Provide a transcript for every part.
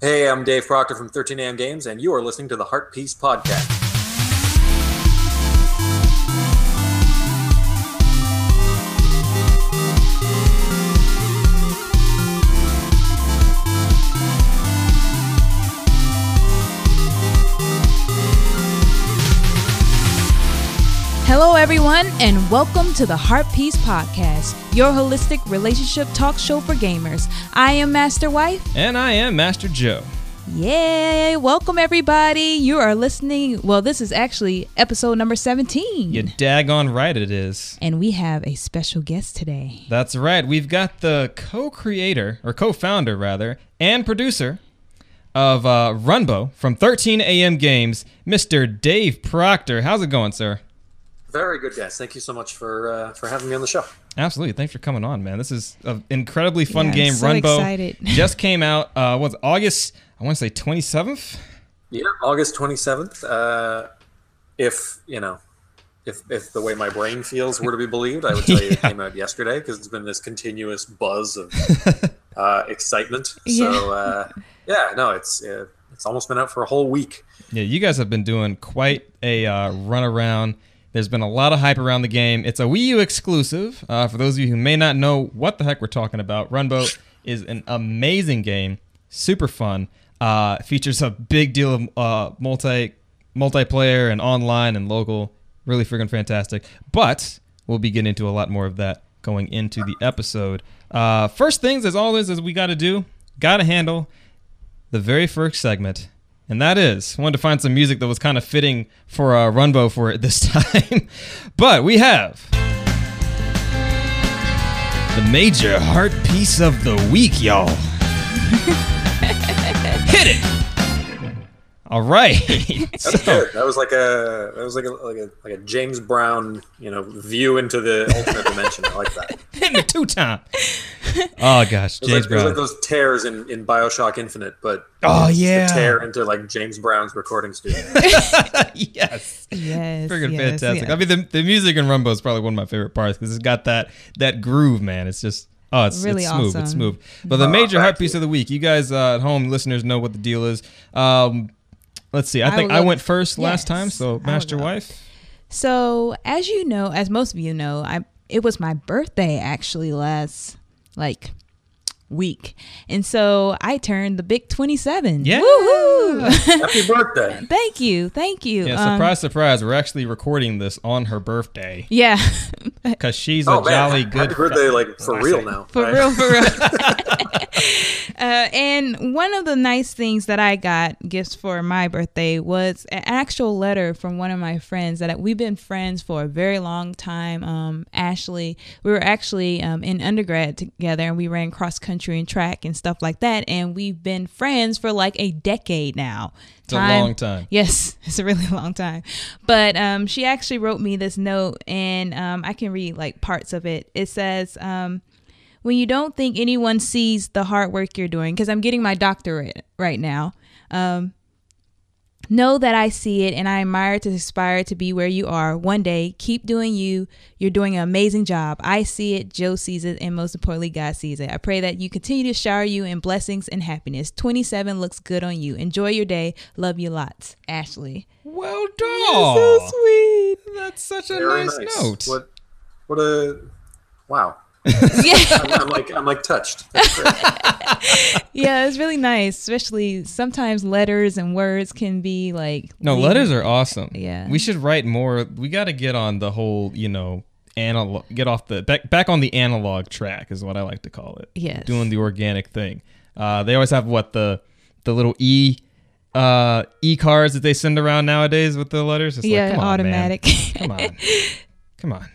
Hey, I'm Dave Proctor from 13 AM Games, and you are listening to the Heart Piece Podcast. Hello, everyone, and welcome to the Heart Piece Podcast, your holistic relationship talk show for gamers. I am Master Wife. And I am Master Joe. Yay! Welcome, everybody. You are listening. Well, this is actually episode number 17. You daggone right it is. And we have a special guest today. That's right. We've got the co creator, or co founder, rather, and producer of uh, Runbow from 13 AM Games, Mr. Dave Proctor. How's it going, sir? Very good, guys. Thank you so much for uh, for having me on the show. Absolutely. Thanks for coming on, man. This is an incredibly fun Yeah, game. so Runbow excited. just came out. Uh, what's August? I want to say 27th. Yeah, August 27th. Uh, if you know, if if the way my brain feels were to be believed, I would tell you it came out yesterday because it's been this continuous buzz of uh, excitement. Yeah. So uh, yeah, no, it's uh, it's almost been out for a whole week. Yeah, you guys have been doing quite a uh, run around. There's been a lot of hype around the game. It's a Wii U exclusive. Uh, for those of you who may not know what the heck we're talking about, Runbow is an amazing game, super fun. Uh, features a big deal of uh, multi multiplayer and online and local. Really freaking fantastic. But we'll be getting into a lot more of that going into the episode. Uh, first things, as always, as we got to do, got to handle the very first segment, and that is I wanted to find some music that was kind of fitting for uh, Runbow for it this time. but we have the major heart piece of the week, y'all. Hit it! All right. That was good. That was like a that was like a like a like a James Brown you know view into the ultimate dimension. I like that. hitting it two time. Oh gosh, It was, James like, it was Brown. like those tears in, in Bioshock Infinite, but Oh, it's yeah. the tear into like James Brown's recording studio. yes. Yes. Freaking yes, fantastic. yeah. I mean, the, the music in Runbow is probably one of my favorite parts because it's got that that groove, man. It's just oh, it's Really it's smooth. awesome. It's smooth. But the Oh, major thank heart piece of the week, you guys uh, at home, listeners, know what the deal is. Um, let's see. I I think I went first last time, so Master Wife. So, as you know, as most of you know, I it was my birthday actually last like week. And so I turned the big 27. Yeah. Woohoo! Happy birthday! thank you. Thank you. Yeah, Um, surprise, surprise. We're actually recording this on her birthday yeah. because she's Oh a man, jolly happy good. birthday! Like for I real see. now. For right? real, for real. uh, and one of the nice things that I got gifts for my birthday was an actual letter from one of my friends that we've been friends for a very long time. Um, Ashley, we were actually um, in undergrad together, and we ran cross country and track and stuff like that. And we've been friends for like a decade now. It's a long time. Yes, it's a really long time. But um, she actually wrote me this note, and um, I can read like parts of it. It says, um, "When you don't think anyone sees the hard work you're doing, because I'm getting my doctorate right now." Um, Know that I see it and I admire to aspire to be where you are. One day, keep doing you. You're doing an amazing job. I see it, Joe sees it, and most importantly, God sees it. I pray that you continue to shower you in blessings and happiness. 27 looks good on you. Enjoy your day. Love you lots. Ashley. Well done. So sweet. That's such a nice, nice. note. What what a wow! Yeah. I'm, I'm like I'm like touched. Yeah, it's really nice. Especially sometimes letters and words can be like No, leaving- letters are awesome. Yeah. We should write more. We got to get on the whole, you know, analog get off the back back on the analog track is what I like to call it. Yes. Doing the organic thing. Uh, they always have what the the little e uh e cards that they send around nowadays with the letters. It's yeah, like, come on, man. automatic. Come on. Come on.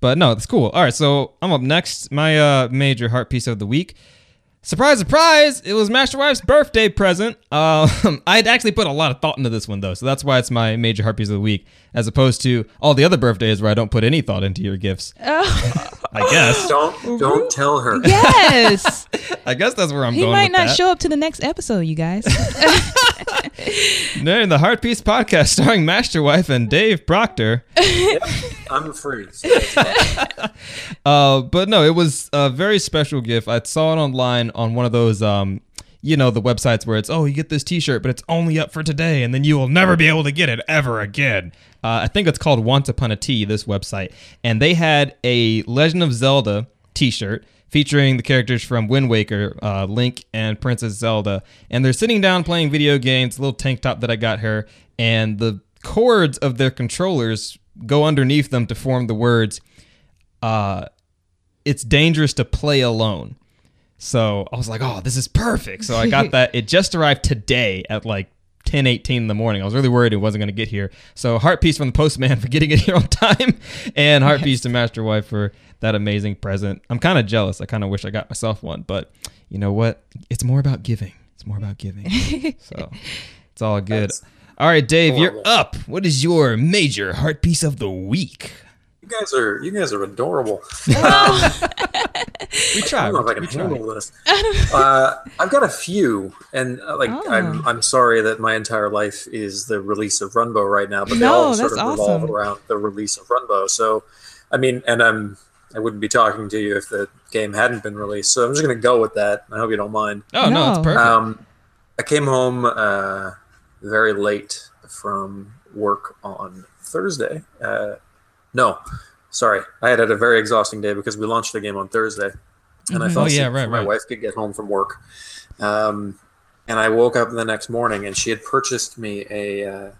But no, it's cool. All right, so I'm up next. My uh, major heart piece of the week. Surprise, surprise! It was Master Wife's birthday present. Um, I'd actually put a lot of thought into this one though, so that's why it's my major heart piece of the week, as opposed to all the other birthdays where I don't put any thought into your gifts. Oh, I guess. Don't don't tell her. yes. I guess that's where I'm he going. He might with not that. show up to the next episode, you guys. No, in the Heart Piece podcast starring Master Wife and Dave Proctor. I'm free. So Uh, but no, it was a very special gift. I saw it online on one of those, um, you know the websites where it's oh you get this T-shirt, but it's only up for today, and then you will never be able to get it ever again. Uh, I think it's called Once Upon a T. This website, and they had a Legend of Zelda T-shirt featuring the characters from Wind Waker, uh, Link and Princess Zelda, and they're sitting down playing video games. Little tank top that I got her, and the cords of their controllers go underneath them to form the words. Uh, it's dangerous to play alone. So I was like, oh, this is perfect. So I got that. It just arrived today at like 10 18 in the morning. I was really worried it wasn't going to get here. So heart piece from the postman for getting it here on time, and heart piece to Master Wife for that amazing present. I'm kind of jealous. I kind of wish I got myself one, but you know what? It's more about giving. It's more about giving. so it's all good. That's all right, Dave, you're up. What is your major heart piece of the week? You guys are you guys are adorable. We try. I don't know if I can handle this. Uh, I've got a few, and uh, like Oh. I'm, I'm sorry that my entire life is the release of Runbow right now, but they all sort of that's revolve awesome. around the release of Runbow. So, I mean, and I'm I wouldn't be talking to you if the game hadn't been released. So I'm just going to go with that. I hope you don't mind. Oh no, it's No. perfect. Um, I came home uh, very late from work on Thursday. Uh, no, sorry, I had had a very exhausting day because we launched the game on Thursday, and I Mhm. fell Oh, yeah, right, my right. wife could get home from work. Um, and I woke up the next morning, and she had purchased me a uh,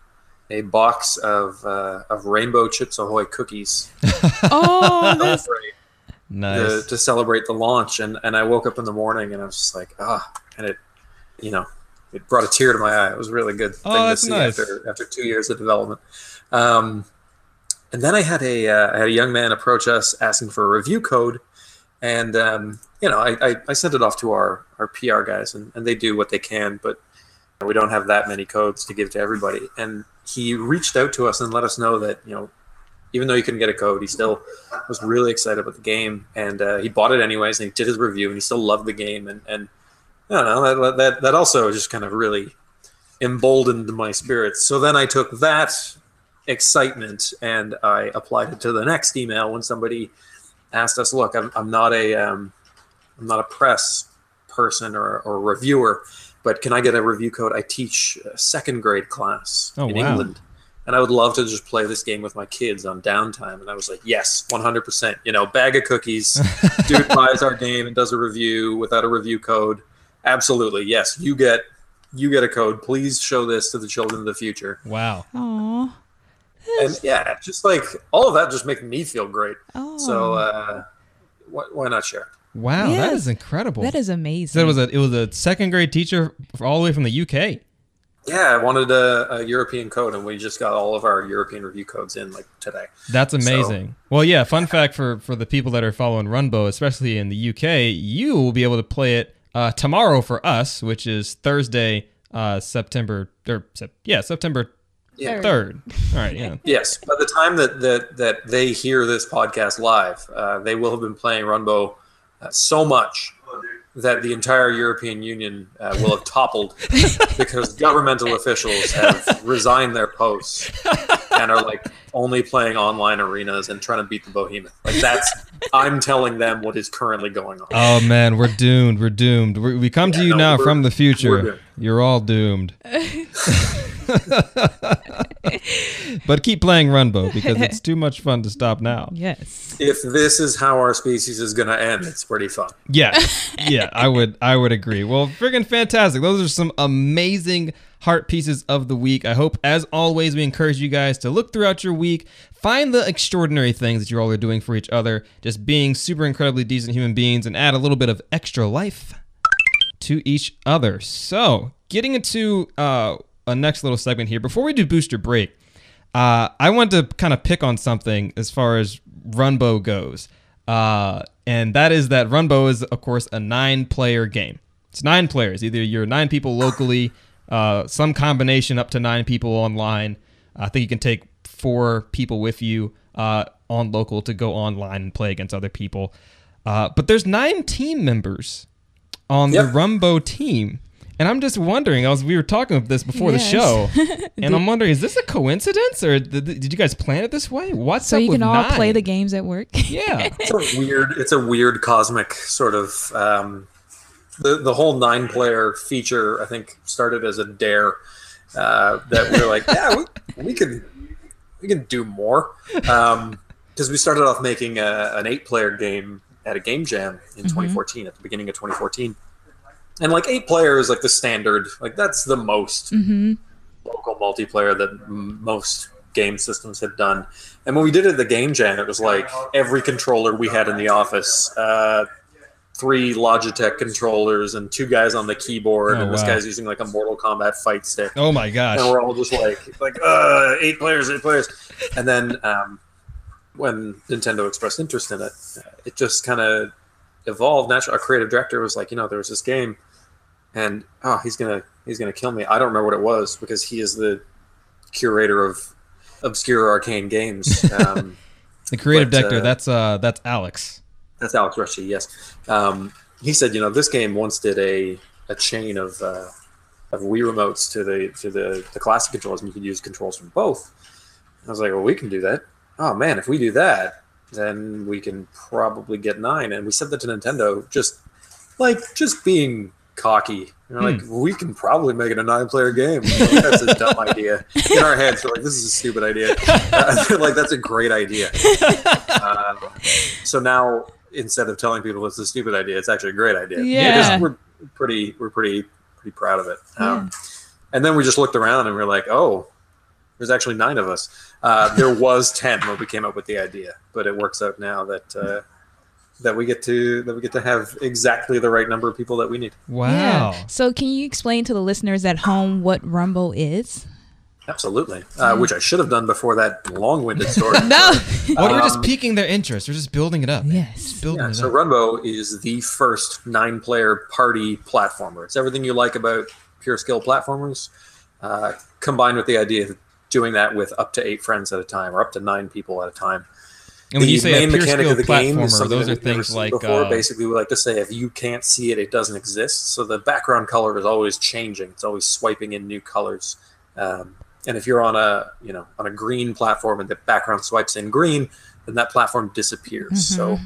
a box of uh, of Rainbow Chips Ahoy cookies Oh, that's nice. to, to celebrate the launch. And, and I woke up in the morning, and I was just like, ah, and it, you know, it brought a tear to my eye. It was a really good Oh, thing to see nice. after after two years of development. Um, and then I had a uh, I had a young man approach us asking for a review code, and um, you know I, I, I sent it off to our our PR guys, and, and they do what they can, but we don't have that many codes to give to everybody. And he reached out to us and let us know that you know even though he couldn't get a code, he still was really excited about the game, and uh, he bought it anyways, and he did his review, and he still loved the game, and and I don't know that that that also just kind of really emboldened my spirits. So then I took that excitement and I applied it to the next email when somebody asked us, "Look, I'm, I'm not a um, I'm not a press person or, or reviewer, but can I get a review code? I teach a second grade class Oh, in wow. England." And I would love to just play this game with my kids on downtime. And I was like, yes, 100%. You know, bag of cookies. Dude buys our game and does a review without a review code. Absolutely. Yes, you get you get a code. Please show this to the children of the future. wow. oh, And yeah, just like all of that just makes me feel great. oh. So uh, why, why not share? Wow, that Yes. is incredible. that is So amazing. it was a it was a second grade teacher f- all the way from the UK. Yeah, I wanted a, a European code, and we just got all of our European review codes in like today. That's amazing. well, yeah. Fun fact for for the people that are following Runbow, especially in the UK, you will be able to play it uh, tomorrow for us, which is Thursday, uh, September or yeah, September Yeah. third. All right, yeah. Yes, by the time that that, that they hear this podcast live, uh, they will have been playing Runbow uh, so much that the entire European Union uh, will have toppled because governmental officials have resigned their posts and are like only playing online arenas and trying to beat the behemoth. Like that's I'm telling them what is currently going on. Oh man, we're doomed. We're doomed. we we come to you no, now from the future. You're all doomed. but keep playing Runbow because it's too much fun to stop now. yes. If this is how our species is going to end, it's pretty fun. Yeah, yeah, I would, I would agree. Well, friggin' fantastic! Those are some amazing heart pieces of the week. I hope, as always, we encourage you guys to look throughout your week, find the extraordinary things that you all are doing for each other, just being super incredibly decent human beings, and add a little bit of extra life to each other. So, getting into uh, a next little segment here before we do booster break. Uh, I want to kind of pick on something as far as Runbow goes. Uh, and that is that Runbow is, of course, a nine player game. It's nine players. Either you're nine people locally, uh, some combination up to nine people online. I think you can take four people with you uh, on local to go online and play against other people. Uh, but there's nine team members on Yep. the Runbow team. And I'm just wondering, I was we were talking about this before Yes. the show, and I'm wondering, is this a coincidence or did, did you guys plan it this way? What's So up you with can all nine? play the games at work. Yeah, It's a weird. It's a weird cosmic sort of um, the the whole nine player feature I think started as a dare uh, that we are like, yeah, we, we can we can do more because we started off making a, an eight player game at a game jam in 2014 at the beginning of 2014 and like eight players like the standard. Like that's the most local multiplayer that m- most game systems have done. And when we did it at the game jam it was like every controller we had in the office uh, three logitech controllers and two guys on the keyboard Oh, and this wow. guy's using like a mortal kombat fight stick. Oh my gosh. and we're all just like like uh eight players eight players. And then um when nintendo expressed interest in it uh, it just kind of evolved. Naturally our creative director was like you know there was this game and oh he's gonna he's gonna kill me i don't remember what it was because he is the curator of obscure arcane games um the creative but, director. uh, that's uh that's Alex. that's Alex Rushdy, yes. Um, he said, you know, this game once did a, a chain of uh, of Wii remotes to the to the, the classic controls, and you could use controls from both. I was like, well, we can do that. Oh man, if we do that, then we can probably get nine. And we said that to Nintendo, just like just being cocky. You know, like we can probably make it a nine-player game. Like, that's a dumb idea. In our heads, we're like, this is a stupid idea. Uh, like that's a great idea. Um, so now instead of telling people it's a stupid idea, it's actually a great idea. Yeah. Because we're pretty we're pretty pretty proud of it. Um, And then we just looked around and we are like, oh, there's actually nine of us. Uh, there was ten when we came up with the idea, but it works out now that uh, that we get to that we get to have exactly the right number of people that we need. Wow. Yeah. So can you explain to the listeners at home what Runbow is? Absolutely, uh, which I should have done before that long-winded story. No. Well, we're just Um, piquing their interest. We're just building it up. Yes. Building Yeah, it so up. Runbow is the first nine-player party platformer. It's everything you like about pure skill platformers, uh, combined with the idea of doing that with up to eight friends at a time, or up to nine people at a time. And when the you say a main pure mechanic skill of the game platformer, is something those are things seen like before. uh, Basically, we like to say if you can't see it, it doesn't exist. So the background color is always changing. It's always swiping in new colors. Um, and if you're on a you know on a green platform and the background swipes in green, then that platform disappears. So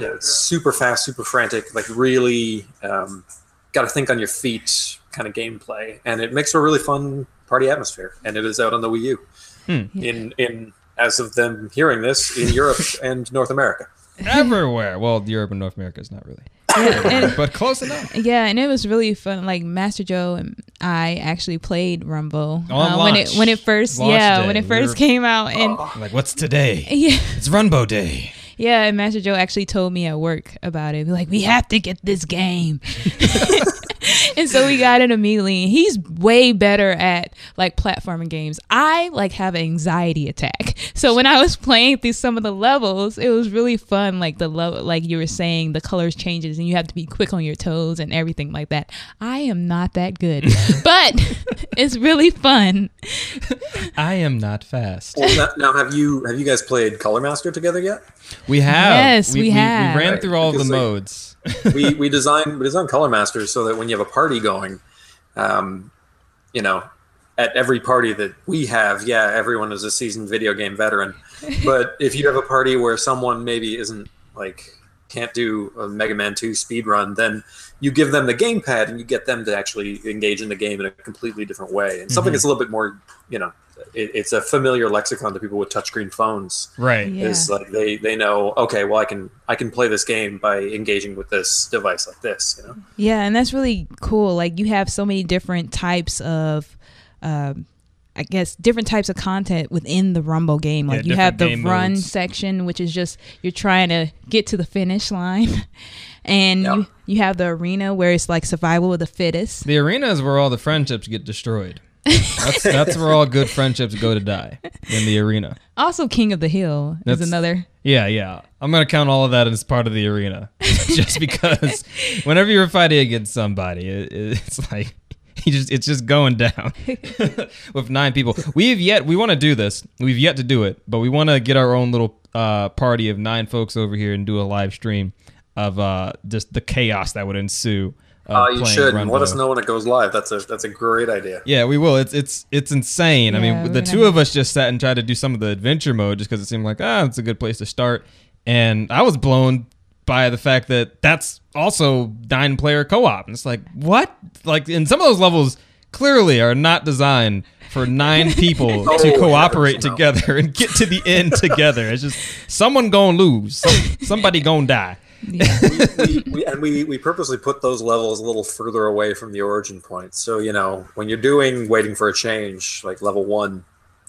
yeah, it's super fast, super frantic, like really um, got to think on your feet kind of gameplay, and it makes for a really fun party atmosphere. And it is out on the Wii U Hmm. in in as of them hearing this in Europe and North America. everywhere. Well, Europe and North America is not really, and, but close enough. yeah, and it was really fun. Like Master Joe and I actually played Runbow uh, when it when it first Launch yeah day. when it We first were- came out and Like, what's today? yeah It's Runbow Day. yeah and Master Joe actually told me at work about it. Like, we have to get this game. and so we got it immediately. He's way better at like platforming games. I like have an anxiety attack. So when I was playing through some of the levels, it was really fun. Like the level, like you were saying, the colors changes and you have to be quick on your toes and everything like that. I am not that good, but it's really fun. I am not fast. Well, now, now, have you have you guys played Color Master together yet? We have. Yes, we have. We ran Right, through all the like, modes. We we designed we design Color masters so that when you have a party going, um, you know, at every party that we have, yeah, everyone is a seasoned video game veteran. But if you have a party where someone maybe isn't like can't do a Mega Man 2 speed run, then you give them the gamepad and you get them to actually engage in the game in a completely different way. And something Mhm. that's a little bit more, you know, it, it's a familiar lexicon to people with touchscreen phones Right. Yeah. is like they they know okay well i can i can play this game by engaging with this device like this you know Yeah, and that's really cool. Like you have so many different types of, um, I guess, different types of content within the Runbow game. Yeah, Like you have the run modes. section, which is just you're trying to get to the finish line, and Yeah. you you have the arena where it's like survival of the fittest. The arena is where all the friendships get destroyed. That's that's where all good friendships go to die in the arena. Also, King of the Hill That's- is another. Yeah, yeah. I'm gonna count all of that as part of the arena, just because whenever you're fighting against somebody, it, it's like you just it's just going down with nine people. We've yet we want to do this. We've yet to do it, but we want to get our own little uh, party of nine folks over here and do a live stream of uh, just the chaos that would ensue. of uh, you should and let us know when it goes live that's a that's a great idea Yeah, we will. It's it's it's insane. I mean, the two have- of us just sat and tried to do some of the adventure mode just because it seemed like ah, it's a good place to start. And I was blown by the fact that that's also nine player co op. And it's like, what? Like, in some of those levels, clearly are not designed for nine people Oh, to cooperate heavens, no. together and get to the end together. It's just someone gonna lose, some, somebody gonna die. we, we, and we, we purposely put those levels a little further away from the origin point. So, you know, when you're doing waiting for a change, like level one,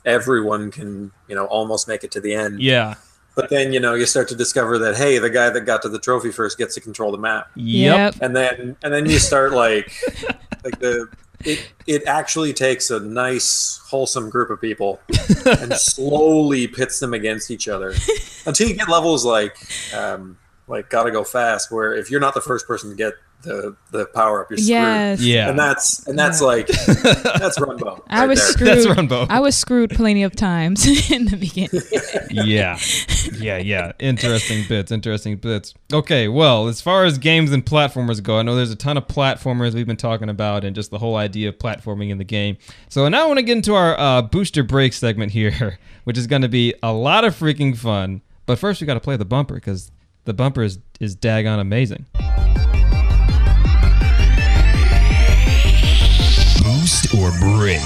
everyone can, you know, almost make it to the end. Yeah. But then, you know, you start to discover that, hey, the guy that got to the trophy first gets to control the map. Yep. And then and then you start like like the it it actually takes a nice wholesome group of people and slowly pits them against each other until you get levels like um like gotta go fast where if you're not the first person to get the the power up you're screwed Yes. Yeah. and that's and that's like that's Runbow I right was there. screwed. That's Runbow. I was screwed plenty of times in the beginning. yeah. Yeah, yeah. Interesting bits, interesting bits. Okay, well, as far as games and platformers go, I know there's a ton of platformers we've been talking about and just the whole idea of platforming in the game. So now I want to get into our uh, booster break segment here, which is going to be a lot of freaking fun. But first, we got to play the bumper because the bumper is, is daggone amazing. Boost or break.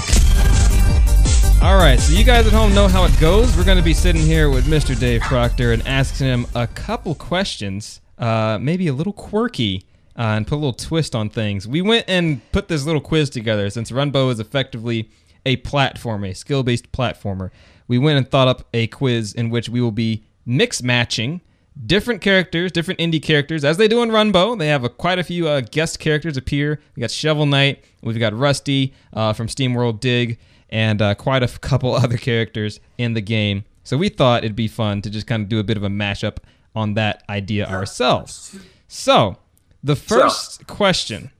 All right, so you guys at home know how it goes. We're going to be sitting here with Mr. Dave Proctor and asking him a couple questions, uh, maybe a little quirky, uh, and put a little twist on things. We went and put this little quiz together since Runbow is effectively a platform, a skill based platformer. We went and thought up a quiz in which we will be mix matching different characters, different indie characters, as they do in Runbow. They have a, quite a few uh, guest characters appear. We got Shovel Knight, we've got Rusty uh, from SteamWorld Dig, and uh, quite a couple other characters in the game. So we thought it'd be fun to just kind of do a bit of a mashup on that idea ourselves. So the first question,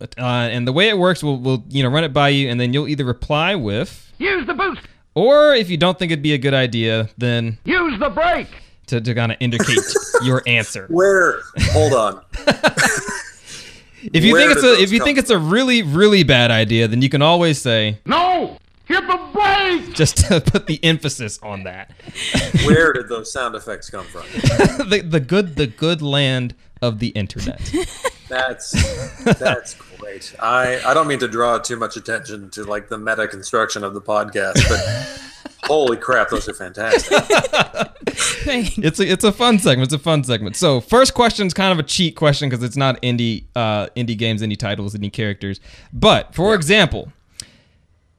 uh, and the way it works, we'll, we'll you know run it by you, and then you'll either reply with, Use the boost. or if you don't think it'd be a good idea, then Use the brake. To, to kind of indicate your answer. where hold on If you Where think it's a if you come think it's a really really bad idea, then you can always say No. Hit the brake. just to put the emphasis on that. where did those sound effects come from the the good the good land of the internet. That's that's great. I I don't mean to draw too much attention to like the meta construction of the podcast, but holy crap, those are fantastic. Thanks. It's a it's a fun segment. It's a fun segment. So first question is kind of a cheat question because it's not indie uh, indie games, indie titles, indie characters. But for example,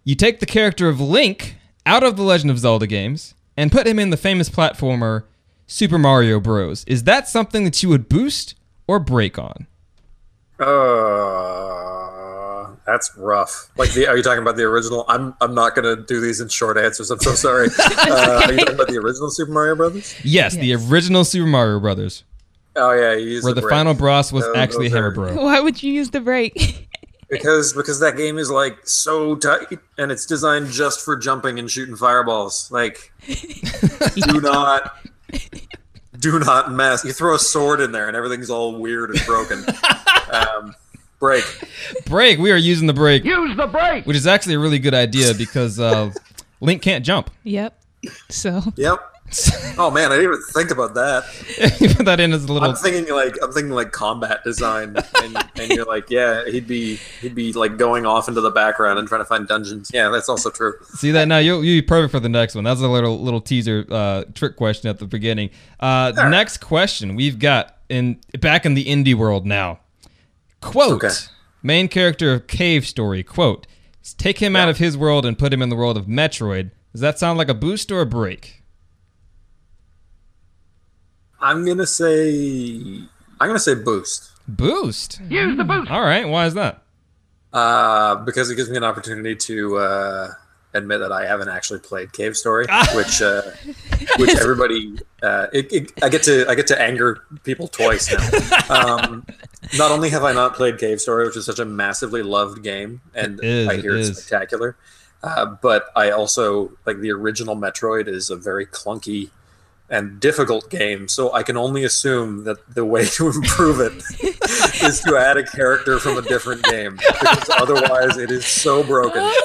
you take the character of Link out of the Legend of Zelda games and put him in the famous platformer Super Mario Bros. Is that something that you would boost or break on? Uh, that's rough. Like the are you talking about the original? I'm I'm not gonna do these in short answers. I'm so sorry. Uh, are you talking about the original Super Mario Brothers? Yes, the original Super Mario Brothers, Oh yeah, you use where the break. final boss was Those- actually those Hammer Bro. Why would you use the break? because because that game is like so tight and it's designed just for jumping and shooting fireballs. Like, do not. Do not mess. You throw a sword in there and everything's all weird and broken. Um, break. Break. We are using the break, Use the brake. which is actually a really good idea because uh, Link can't jump. yep. So Yep. Oh man, I didn't even think about that. you put that in as a little. I'm thinking like I'm thinking like combat design, and, and you're like, yeah, he'd be he'd be like going off into the background and trying to find dungeons. Yeah, that's also true. See that now? You'll, you'll be perfect for the next one. That's a little little teaser uh, trick question at the beginning. Uh, All right. Next question we've got in back in the indie world now. Quote: Okay. Main character of Cave Story. Quote: Take him out of his world and put him in the world of Metroid. Does that sound like a boost or a break? I'm gonna say I'm gonna say boost Boost. Use the boost. All right. Why is that? uh, because it gives me an opportunity to uh, admit that I haven't actually played Cave Story, which uh, which everybody uh, it, it, I get to I get to anger people twice now. Um, not only have I not played Cave Story, which is such a massively loved game, and It is, I hear it's is. spectacular, uh, but I also like the original Metroid is a very clunky and difficult game, so I can only assume that the way to improve it is to add a character from a different game, because otherwise it is so broken.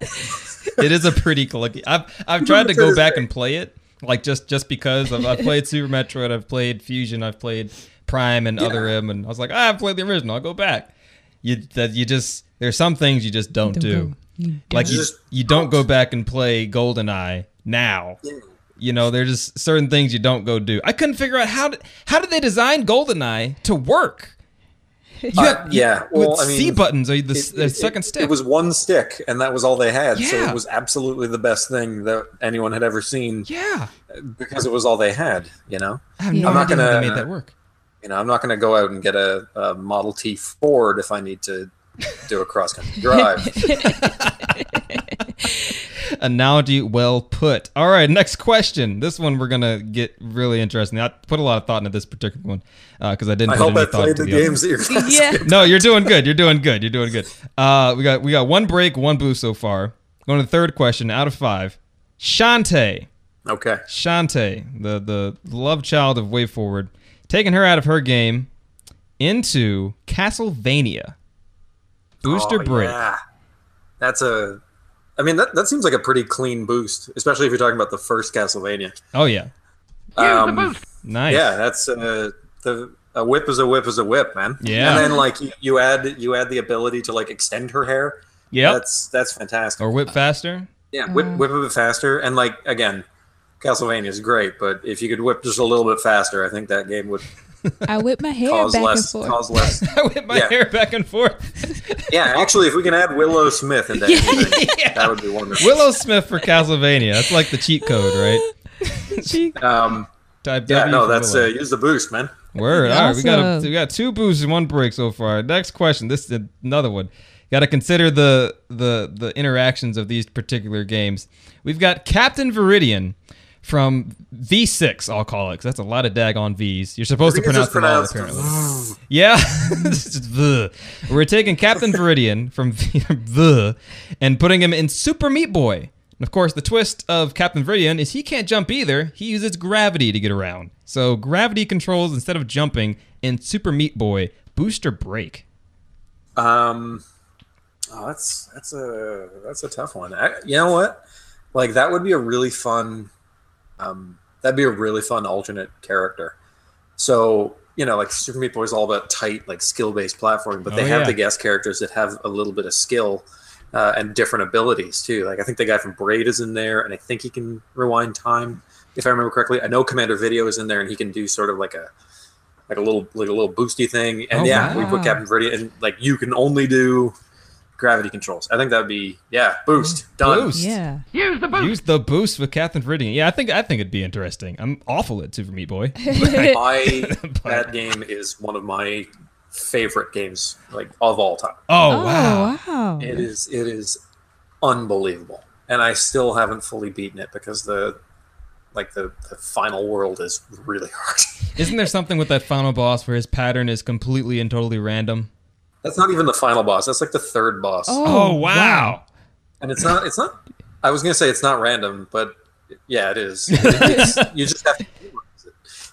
it is a pretty clunky. I've I've tried to go back and play it, Like just just because of, I've played Super Metroid, I've played Fusion, I've played Prime and Other M, and I was like, ah, I've played the original. I'll go back. You that you just there's some things you just don't, Don't do. go. Like you, Just you don't go back and play GoldenEye now. You know, there's just certain things you don't go do. I couldn't figure out how did how did they design GoldenEye to work? You Uh, yeah, well, with I mean, C buttons or the, It- the it- second it- stick. It was one stick, and that was all they had. So Yeah. it was absolutely the best thing that anyone had ever seen yeah, because it was all they had. You know, I have no I'm not idea how they gonna- made that work. you know, I'm not going to go out and get a, a Model T Ford if I need to do a cross country drive. Analogy well put. All right, next question. This one we're gonna get really interesting. I put a lot of thought into this particular one because I didn't I put hope any I thought played into the the other. games that you're yeah. No, you're doing good. You're doing good. You're doing good. Uh, we got we got one break, one boost so far. Going to the third question out of five. Shantae. Okay. Shantae, the the love child of Way Forward, taking her out of her game into Castlevania. Booster Oh, break. Yeah. That's a. I mean, that, that seems like a pretty clean boost, especially if you're talking about the first Castlevania. Oh yeah, Um, nice. Yeah, that's uh, the a whip is a whip is a whip, man. Yeah. and then like you, you add you add the ability to like extend her hair. Yeah, That's that's fantastic. or whip faster. Yeah, whip whip a bit faster, and like again, Castlevania is great, but if you could whip just a little bit faster, I think that game would I whip my hair cause back less and forth. cause less. I whip my Yeah. hair back and forth. Yeah, actually, if we can add Willow Smith into anything, that would be wonderful. Willow Smith for Castlevania. That's like the cheat code, right? She- Um, Type yeah, W no, that's uh, use the boost, man. Word. All right, we got a, Awesome. we got two boosts and one break so far. Next question. This is another one. Got to consider the the the interactions of these particular games. We've got Captain Viridian from V6. I'll call it because that's a lot of daggone V's. You're supposed to pronounce them all apparently. Yeah, It's just the. We're taking Captain Viridian from the and putting him in Super Meat Boy. And of course, the twist of Captain Viridian is he can't jump either. He uses gravity to get around. So gravity controls instead of jumping in Super Meat Boy. Booster break. Um, oh, that's that's a that's a tough one. I, you know what? Like that would be a really fun. Um, that'd be a really fun alternate character. So you know, like Super Meat Boy is all about tight, like skill based platforming, but Oh, they have yeah. the guest characters that have a little bit of skill. Uh, and different abilities too. Like I think the guy from Braid is in there, and I think he can rewind time, if I remember correctly. I know Commander Video is in there, and he can do sort of like a like a little like a little boosty thing. And Oh, yeah, we put Captain Viridian, and like you can only do gravity controls. I think that would be yeah, boost done. Boost. yeah. Use the boost. Use the boost with Captain Viridian. Yeah, I think I think it'd be interesting. I'm awful at Super Meat Boy. I But- that game is one of my favorite games like of all time. Oh, Oh wow. wow. It is it is unbelievable, and I still haven't fully beaten it because the like the, the final world is really hard. Isn't there something with that final boss where his pattern is completely and totally random? That's not even the final boss. That's like the third boss. Oh, oh, wow. wow. And it's not. It's not. I was gonna say it's not random, but yeah, it is. It's, you just have to.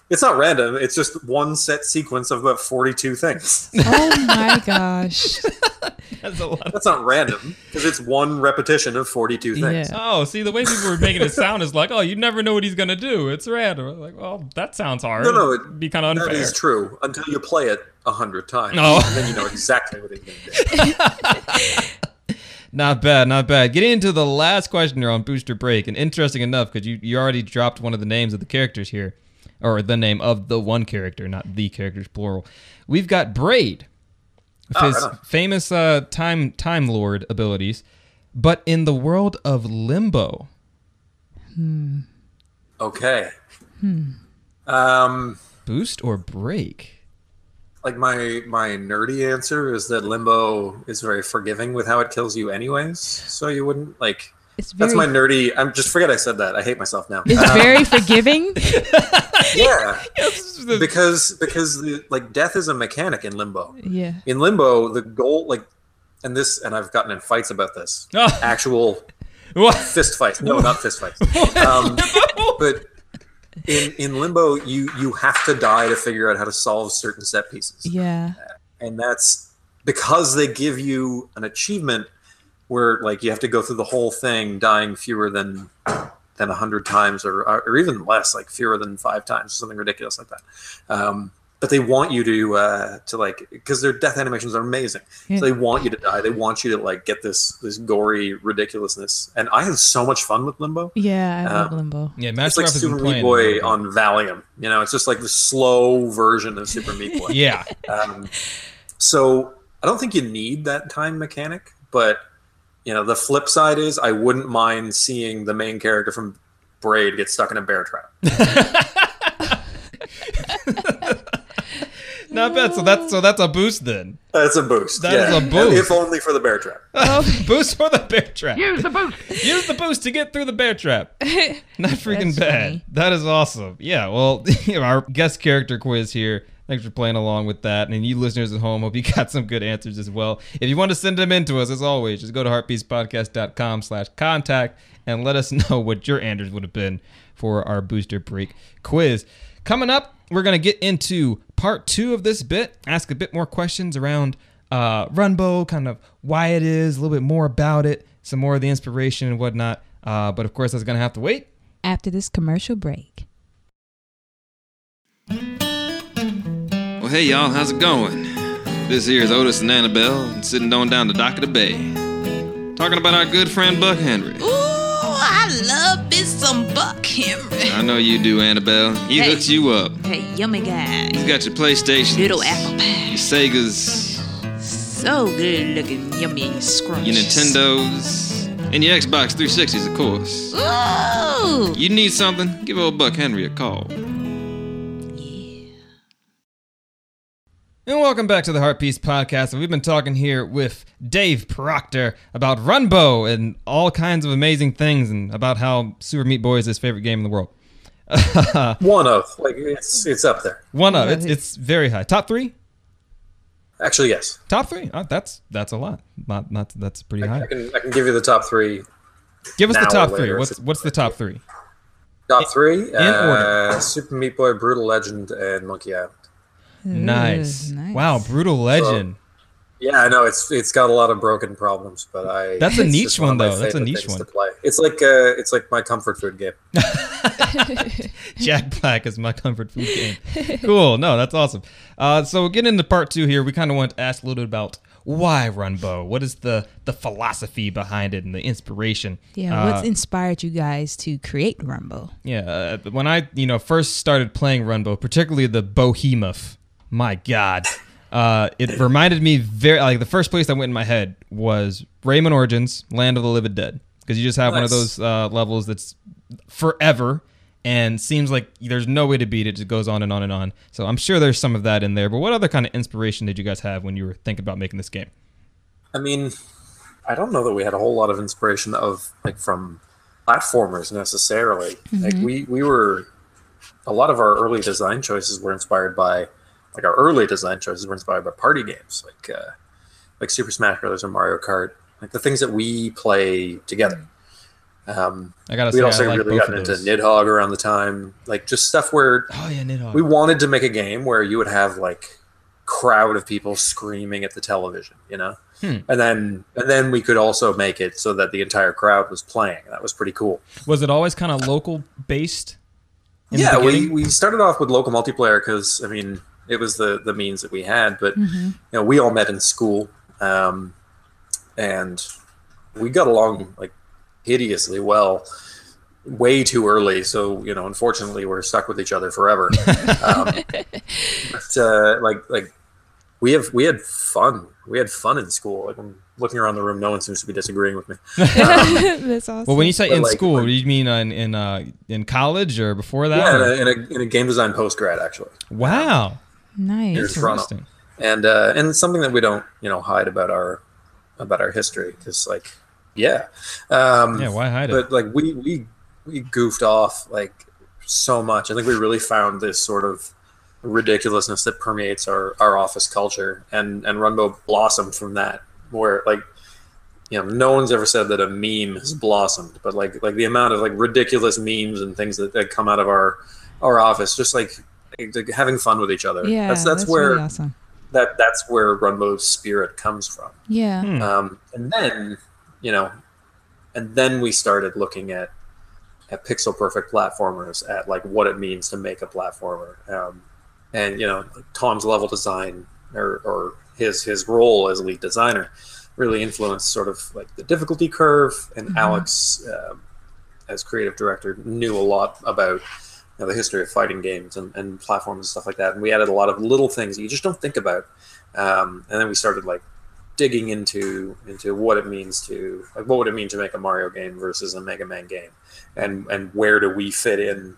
Memorize it. It's not random. It's just one set sequence of about forty-two things. Oh my gosh. That's a lot. That's not random because it's one repetition of forty-two things. Yeah. Oh, see, the way people were making it sound is like, oh, you never know what he's gonna do. It's random. Like, well, that sounds hard. No, no, It'd be kind of unfair. is true until you play it a hundred times, Oh. and then you know exactly what it's going to do. Not bad, not bad. Getting into the last question here on Booster Break, and interesting enough because you, you already dropped one of the names of the characters here, or the name of the one character, not the characters plural. We've got Braid, with Oh, his right famous uh, time time lord abilities, but in the world of Limbo. Okay. Um, Boost or break? like my my nerdy answer is that Limbo is very forgiving with how it kills you, anyways. So you wouldn't like. It's very That's my nerdy. I'm just forget I said that. I hate myself now. it's Um, very forgiving. yeah, because because the, like death is a mechanic in Limbo. Yeah. In Limbo, the goal like, and this, and I've gotten in fights about this. Oh. Actual What? fist fights. No, not fist fights. Um, but in in Limbo, you you have to die to figure out how to solve certain set pieces, Yeah. and that's because they give you an achievement where like you have to go through the whole thing dying fewer than than 100 times or, or even less like fewer than five times something ridiculous like that. Um, but they want you to uh, to like because their death animations are amazing. Yeah. so they want you to die. They want you to like get this this gory ridiculousness. And i had so much fun with limbo. Yeah, I love Um, Limbo. Yeah, it's like Raff super meat boy it on valium you know? It's just like the slow version of super meat boy. Yeah, um, so I don't think you need that time mechanic, but you know the flip side is I wouldn't mind seeing the main character from Braid get stuck in a bear trap. not bad. So that's so that's a boost then. That's a boost. That yeah. is a boost. if only for the bear trap. boost for the bear trap. Use the boost. Use the boost to get through the bear trap. Not freaking That's bad. funny. That is awesome. Yeah, well, our guest character quiz here. Thanks for playing along with that. And you listeners at home, hope you got some good answers as well. If you want to send them in to us, as always, just go to heartpiecepodcast.com slash contact and let us know what your answers would have been for our booster break quiz. Coming up, we're going to get into part two of this bit, ask a bit more questions around uh, Runbow, kind of why it is, a little bit more about it, some more of the inspiration and whatnot. Uh, but of course, that's going to have to wait. After this commercial break. Well, hey y'all, how's it going? This here is Otis and Annabelle, and sitting on down the dock of the bay, talking about our good friend Buck Henry. Ooh, I love me some Buck Henry. I know you do, Annabelle. He Hey. hooks you up. Hey, yummy guy. He's got your PlayStation, Little apple your. Segas, So good looking, yummy scrunch. your Nintendos, and your Xbox 360s, of course. Ooh. You need something? Give old Buck Henry a call. And welcome back to the Heart Piece Podcast. And we've been talking here with Dave Proctor about Runbow and all kinds of amazing things and about how Super Meat Boy is his favorite game in the world. One of like it's it's up there. One of it's it's very high. Top three? Actually, yes. Top three? Oh, that's that's a lot. Not not that's pretty I high. can I can give you the top three. Give us the top three. What's what's the top three? Top three. In order. Uh, Super Meat Boy, Brutal Legend, and Monkey Island. Nice. nice. Wow, brutal legend. Yeah, I know it's it's got a lot of broken problems, but I That's a niche just one, though. That's a niche one. To play. It's like uh, it's like my comfort food game. Jack Black is my comfort food game. cool. No, that's awesome. Uh, so getting into part two here, we kind of want to ask a little bit about why Runbow. What is the the philosophy behind it and the inspiration? Yeah, Uh, what's inspired you guys to create Runbow? Yeah, uh, when I you know first started playing Runbow, particularly the Behemoth, my God, uh, it reminded me very like the first place that went in my head was Rayman Origins: Land of the Living Dead, because you just have one of those uh, levels that's forever and seems like there's no way to beat it. It just goes on and on and on. So I'm sure there's some of that in there. But what other kind of inspiration did you guys have when you were thinking about making this game? I mean, I don't know that we had a whole lot of inspiration of like from platformers necessarily. Like we we were a lot of our early design choices were inspired by like our early design choices were inspired by party games like uh, like Super Smash Brothers or Mario Kart, like the things that we play together. Um, I gotta we say, also I like really both got into. Nidhogg around the time, like just stuff where oh yeah, Nidhogg. we wanted to make a game where you would have like crowd of people screaming at the television you know Hmm. and then and then we could also make it so that the entire crowd was playing that was pretty cool was it always kind of local based? yeah we, we started off with local multiplayer because i mean it was the the means that we had but you know we all met in school um, and we got along like hideously well way too early. So you know unfortunately we're stuck with each other forever. Um, but uh, like like we have we had fun. We had fun in school. Like i'm looking around the room no one seems to be disagreeing with me. That's awesome. Well, when you say But in like- school, like- do you mean uh, in in, uh, in college or before that? yeah in a, in, a, in a game design post grad actually. Wow, nice. Here's Toronto. interesting. and uh, and it's something that we don't you know hide about our about our history because like yeah um, Yeah, why hide it? but like we we we goofed off like so much. I think we really found this sort of ridiculousness that permeates our, our office culture, and and Runbow blossomed from that. Where like you know, no one's ever said that a meme has blossomed, but like like the amount of like ridiculous memes and things that, that come out of our our office, just like, like having fun with each other. yeah, that's that's, where really awesome. that that's where Runbow's spirit comes from. Yeah. Hmm. Um, and then, you know, and then we started looking at at pixel perfect platformers, at like what it means to make a platformer, um, and you know Tom's level design or, or his his role as lead designer really influenced sort of like the difficulty curve. And Alex, um as creative director, knew a lot about you know, the history of fighting games and, and platforms and stuff like that. And we added a lot of little things that you just don't think about. Um, and then we started like digging into into what it means to like what would it mean to make a Mario game versus a Mega Man game, and and where do we fit in,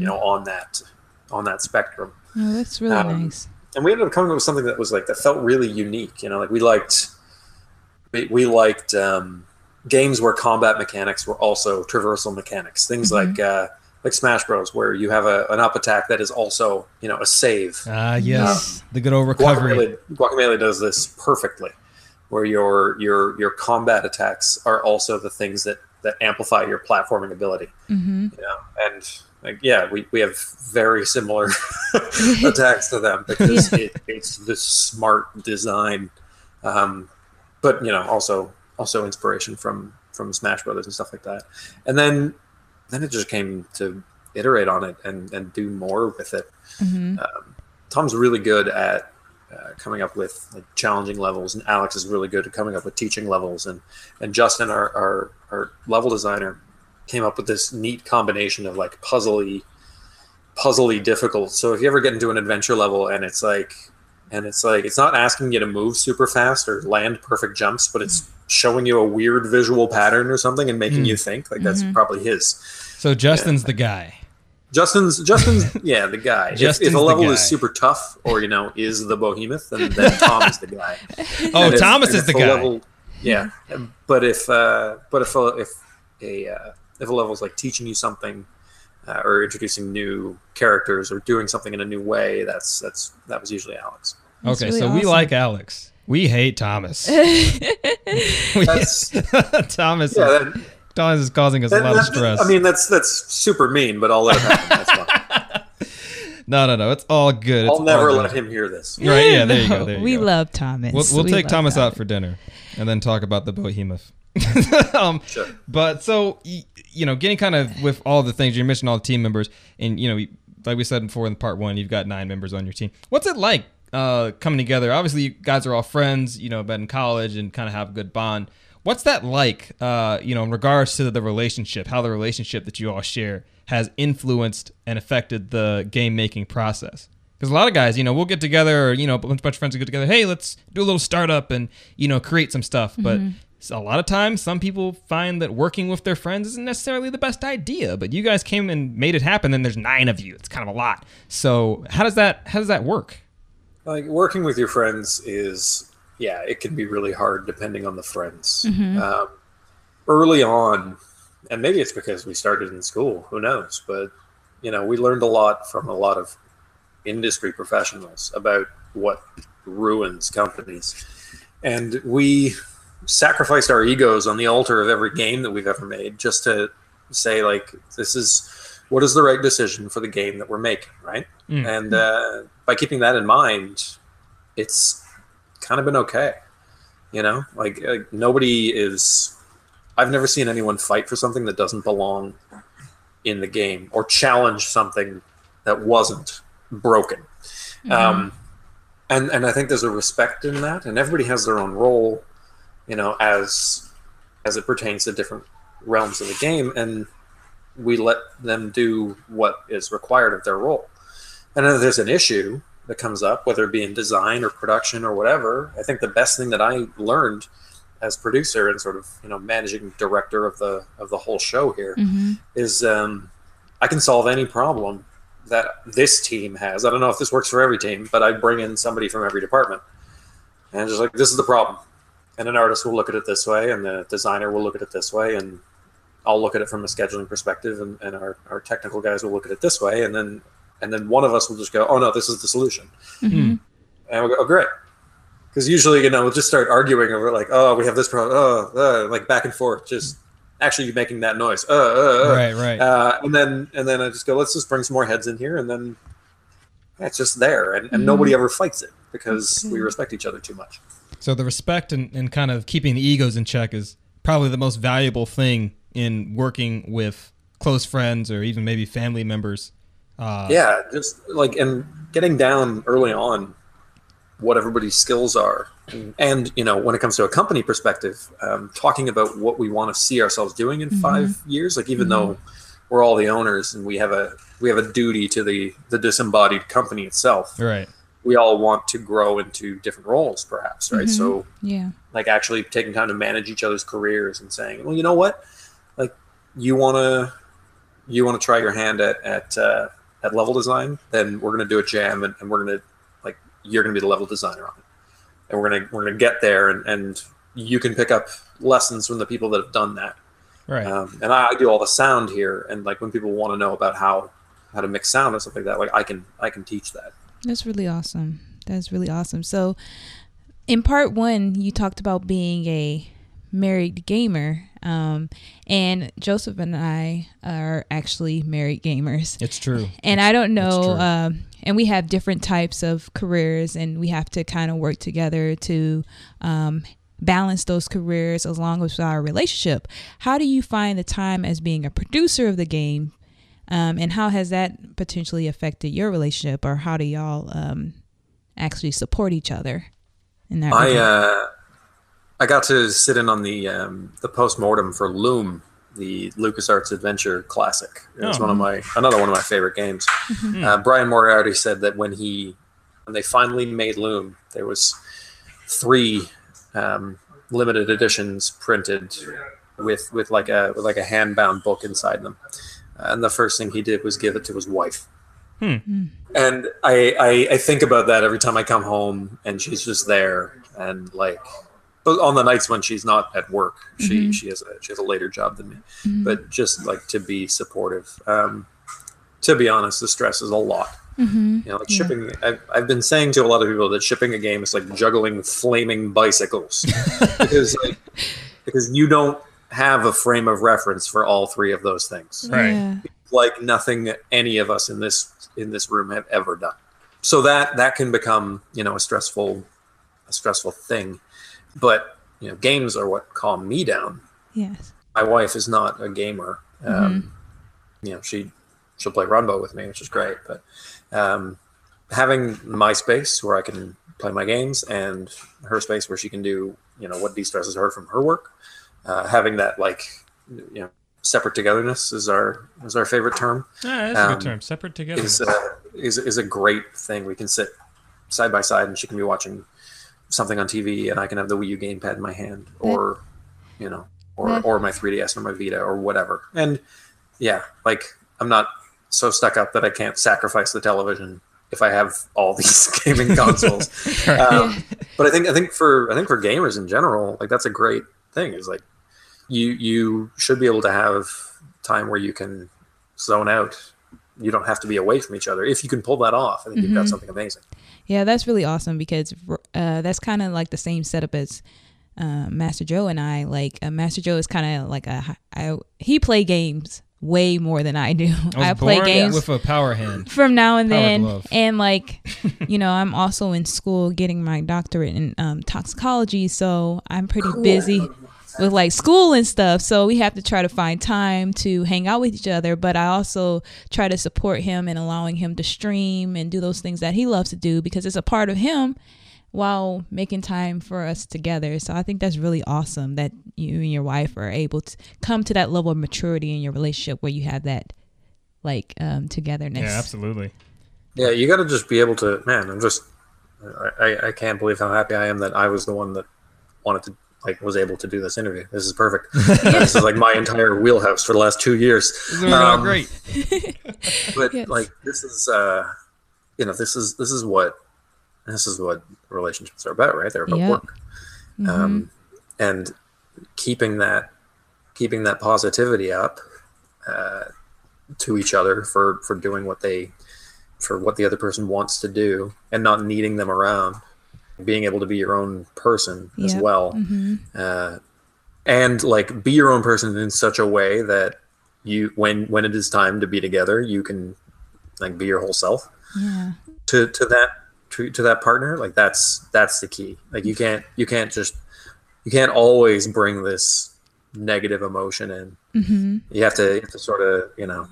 you know, on that on that spectrum. Oh, that's really Um, nice. And we ended up coming up with something that was like that felt really unique. You know, like we liked we, we liked um, games where combat mechanics were also traversal mechanics. Things like uh, like Smash Bros, where you have a, an up attack that is also you know a save. Ah, yes, the good old recovery. Guacamelee, Guacamelee does this perfectly, where your your your combat attacks are also the things that that amplify your platforming ability. Mm-hmm. You know, and like yeah, we, we have very similar attacks to them because it, it's this smart design, um, but you know also also inspiration from from Smash Brothers and stuff like that. And then then it just came to iterate on it and and do more with it. Mm-hmm. Um, Tom's really good at uh, coming up with like challenging levels, and Alex is really good at coming up with teaching levels, and and Justin, our our, our level designer, came up with this neat combination of like puzzly, puzzly difficult. So if you ever get into an adventure level and it's like, and it's like it's not asking you to move super fast or land perfect jumps, but it's showing you a weird visual pattern or something and making you think like that's probably his. So Justin's the guy. Justin's Justin's yeah the guy. If, Justin's if a level is super tough or you know is the behemoth, then, then Tom is the guy. Oh, And Thomas and is the guy. level- yeah, but if uh, but if a, if a uh, if a level is like teaching you something uh, or introducing new characters or doing something in a new way, that's that's that was usually Alex. That's okay, really so we like Alex. We hate Thomas. That's Thomas, yeah. is, Thomas is causing us that- a lot of stress. I mean, that's that's super mean, but I'll let it happen. That's fine. no, no, no. It's all good. I'll never let good. him hear this. Right? Yeah. There you go. There you we go. love Thomas. We'll, we'll We take love Thomas out for dinner, and then talk about the behemoth. um, Sure. But so you know, getting kind of with all the things you mentioned, all the team members, and you know, like we said before in part one, you've got nine members on your team. What's it like uh, coming together? Obviously, you guys are all friends. You know, been in college and kind of have a good bond. What's that like? Uh, you know, in regards to the relationship, how the relationship that you all share has influenced and affected the game making process. Because a lot of guys, you know, we'll get together, or you know, a bunch, of friends will get together. Hey, let's do a little startup and you know, create some stuff. But a lot of times, some people find that working with their friends isn't necessarily the best idea. But you guys came and made it happen. Then there's nine of you. It's kind of a lot. So how does that how does that work? Like working with your friends is yeah it can be really hard depending on the friends. Um, early on and maybe it's because we started in school who knows but you know we learned a lot from a lot of industry professionals about what ruins companies. And we sacrificed our egos on the altar of every game that we've ever made just to say like this is what is the right decision for the game that we're making right? And uh, by keeping that in mind it's kind of been okay you know? Like, like nobody is i've never seen anyone fight for something that doesn't belong in the game or challenge something that wasn't broken. Um, and and i think there's a respect in that and everybody has their own role you know as as it pertains to different realms of the game and we let them do what is required of their role and if there's an issue that comes up, whether it be in design or production or whatever, I think the best thing that I learned as producer and sort of you know managing director of the of the whole show here is um, I can solve any problem that this team has. I don't know if this works for every team, but I bring in somebody from every department. And just like this is the problem, and an artist will look at it this way, and the designer will look at it this way, and I'll look at it from a scheduling perspective, and, and our, our technical guys will look at it this way, and then and then one of us will just go, "Oh no, this is the solution," and we'll go, "Oh great," because usually you know we'll just start arguing over like, "Oh, we have this problem," oh, uh, like back and forth, just actually making that noise, uh, uh, uh. Right, right. Uh, and then and then I just go, "Let's just bring some more heads in here," and then it's just there, and, and nobody ever fights it because we respect each other too much. So the respect and, and kind of keeping the egos in check is probably the most valuable thing in working with close friends or even maybe family members. Uh, yeah, just like and getting down early on what everybody's skills are, and you know when it comes to a company perspective, um, talking about what we want to see ourselves doing in five years. Like even though we're all the owners and we have a we have a duty to the the disembodied company itself, Right. we all want to grow into different roles, perhaps, right? So Yeah. like actually taking time to manage each other's careers and saying, well, you know what, like you want to you want to try your hand at at uh, at level design, then we're going to do a jam and, and we're going to like you're going to be the level designer on it, and we're going to we're going to get there and and you can pick up lessons from the people that have done that. Right. Um, and I, I do all the sound here, and like when people want to know about how how to mix sound and stuff like that, like I can I can teach that. That's really awesome. That's really awesome. So, in part one, you talked about being a married gamer, um, and Joseph and I are actually married gamers. It's true. And I don't know, um, and we have different types of careers, and we have to kind of work together to um, balance those careers along with our relationship. How do you find the time as being a producer of the game um, and how has that potentially affected your relationship, or how do y'all um, actually support each other in that? I regard? uh, I got to sit in on the um, the post mortem for Loom, the LucasArts adventure classic. It was Oh. one of my another one of my favorite games. Uh, Brian Moriarty said that when he when they finally made Loom, there was three um, limited editions printed with with like a with like a hand bound book inside them. And the first thing he did was give it to his wife. And I, I I think about that every time I come home and she's just there and like but on the nights when she's not at work she mm-hmm. she has a she has a later job than me. Mm-hmm. But just like to be supportive um to be honest the stress is a lot. Mm-hmm. You know like shipping I've, I've been saying to a lot of people that shipping a game is like juggling flaming bicycles. Because like because you don't have a frame of reference for all three of those things. Right. Yeah. like nothing any of us in this in this room have ever done. So that that can become you know a stressful a stressful thing, but you know games are what calm me down. Yes. My wife is not a gamer. Um, You know she she'll play Runbow with me, which is great. But um, having my space where I can play my games and her space where she can do you know what de-stresses her from her work, uh, having that like you know separate togetherness is our is our favorite term Ah, that's a Um, good term. Separate together. is uh, is is a great thing. We can sit side by side, and she can be watching something on TV, and I can have the Wii U gamepad in my hand, or you know, or That- or my 3DS or my Vita or whatever. And yeah, like I'm not so stuck up that I can't sacrifice the television if I have all these gaming consoles. um, but I think I think for I think for gamers in general, like that's a great thing. Is like you you should be able to have time where you can zone out. You don't have to be away from each other. If you can pull that off, I think you've got something amazing. Yeah, that's really awesome because uh, that's kind of like the same setup as uh, Master Joe and I. Like uh, Master Joe is kind of like a I, he play games way more than I do. I I, play born games with a power hand. from now and Power then, glove. and like you know, I'm also in school getting my doctorate in um, toxicology, so I'm pretty busy with like school and stuff. So we have to try to find time to hang out with each other. But I also try to support him and allowing him to stream and do those things that he loves to do because it's a part of him while making time for us together. So I think that's really awesome that you and your wife are able to come to that level of maturity in your relationship where you have that like um togetherness. Yeah, absolutely. Yeah, you got to just be able to. Man, I'm just. I, I- I can't believe how happy I am that I was the one that wanted to like was able to do this interview. This is perfect. this is like my entire wheelhouse for the last two years. This is all Um, great. but Yes. like this is uh you know this is this is what this is what relationships are about right they're about Yeah. work um and keeping that keeping that positivity up uh to each other for for doing what they for what the other person wants to do and not needing them around being able to be your own person as Yep. well uh and like be your own person in such a way that you when when it is time to be together you can like be your whole self Yeah. to to that to, to that partner like that's that's the key like you can't you can't just you can't always bring this negative emotion in. You have to, you have to sort of, you know,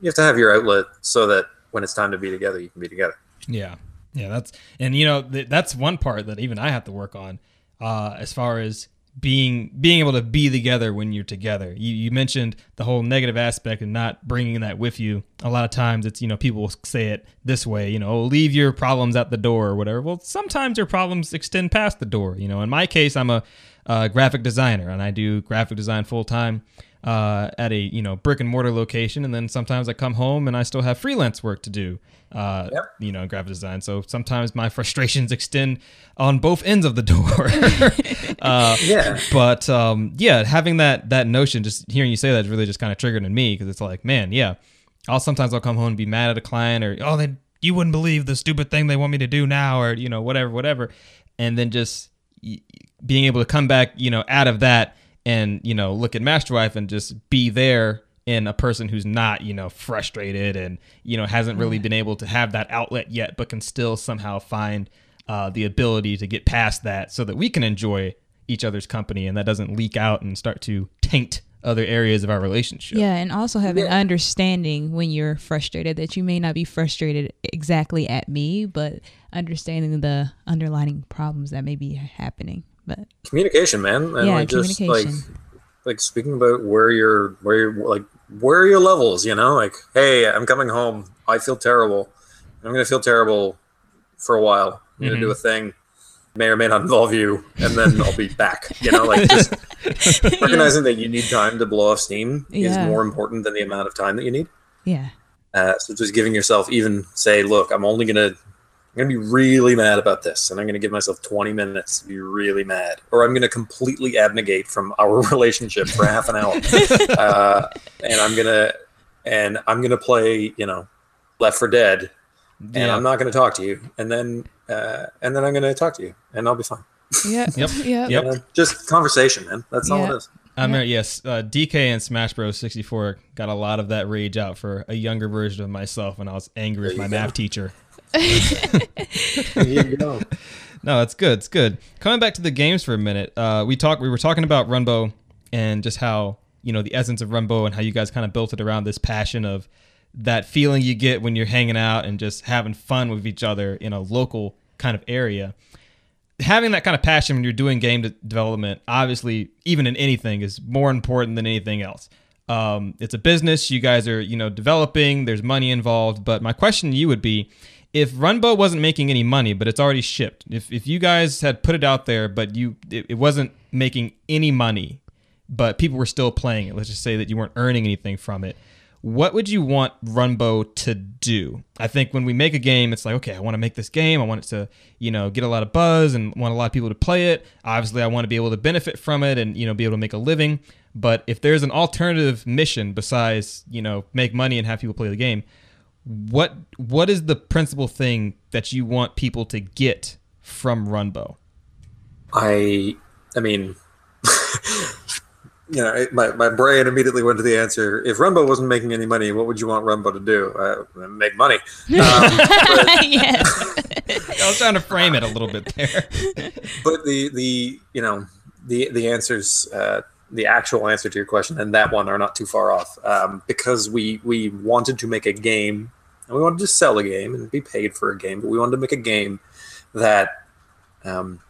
you have to have your outlet so that when it's time to be together, you can be together. Yeah, yeah, that's and you know th- that's one part that even I have to work on, uh, as far as being being able to be together when you're together. You, you mentioned the whole negative aspect and not bringing that with you. A lot of times it's you know people will say it this way, you know, oh, leave your problems at the door or whatever. Well, sometimes your problems extend past the door. You know, in my case, I'm a, uh graphic designer and I do graphic design full time uh, at a you know brick and mortar location, and then sometimes I come home and I still have freelance work to do. Uh, Yep. You know, graphic design. So sometimes my frustrations extend on both ends of the door. uh, Yeah. but um, yeah, having that that notion, just hearing you say that, really just kind of triggered in me because it's like, man, yeah, I'll sometimes I'll come home and be mad at a client or oh, they you wouldn't believe the stupid thing they want me to do now or you know whatever, whatever, and then just y- being able to come back, you know, out of that and you know look at Master Wife and just be there in a person who's not you know frustrated and you know hasn't really been able to have that outlet yet, but can still somehow find uh, the ability to get past that so that we can enjoy each other's company and that doesn't leak out and start to taint other areas of our relationship. Yeah, and also having understanding when you're frustrated that you may not be frustrated exactly at me, but understanding the underlying problems that may be happening. But communication, man. And Yeah, like just like like speaking about where you're where you're like where are your levels, you know? Like, hey, I'm coming home. I feel terrible. I'm gonna feel terrible for a while. I'm gonna do Mm-hmm. a thing. May or may not involve you, and then I'll be back. You know, like just recognizing that you need time to blow off steam Yeah. is more important than the amount of time that you need. yeah, Uh, so just giving yourself even say, look, I'm only gonna I'm gonna be really mad about this, and I'm gonna give myself 20 minutes to be really mad, or I'm gonna completely abnegate from our relationship for half an hour, uh, and I'm gonna and I'm gonna play, you know, Left 4 Dead, and Yeah. I'm not gonna talk to you, and then uh, and then I'm gonna talk to you, and I'll be fine. yeah, Yep. yeah. Yep. You know, just conversation, man. That's all it is. I mean, yes, uh, DK and Smash Bros. 64 got a lot of that rage out for a younger version of myself when I was angry with my go. math teacher. There you go. No, it's good. It's good. Coming back to the games for a minute, uh, we talked. We were talking about Runbow and just how you know the essence of Runbow and how you guys kind of built it around this passion of that feeling you get when you're hanging out and just having fun with each other in a local kind of area. Having that kind of passion when you're doing game de- development, obviously, even in anything, is more important than anything else. Um, it's a business. You guys are, you know, developing. There's money involved. But my question to you would be, if Runbow wasn't making any money, but it's already shipped, if, if you guys had put it out there, but you it, it wasn't making any money, but people were still playing it, let's just say that you weren't earning anything from it, what would you want Runbow to do? I think when we make a game, it's like, okay, I want to make this game. I want it to, you know, get a lot of buzz and want a lot of people to play it. Obviously, I want to be able to benefit from it and, you know, be able to make a living. But if there's an alternative mission besides, you know, make money and have people play the game, what what is the principal thing that you want people to get from Runbow? I, I mean, you know, it- my, my brain immediately went to the answer. If Runbow wasn't making any money, what would you want Runbow to do? Uh, make money. Um, but, yeah. I was trying to frame it a little bit there. but the the you know the the answers uh, the actual answer to your question and that one are not too far off um, because we we wanted to make a game and we wanted to sell a game and be paid for a game but we wanted to make a game that um,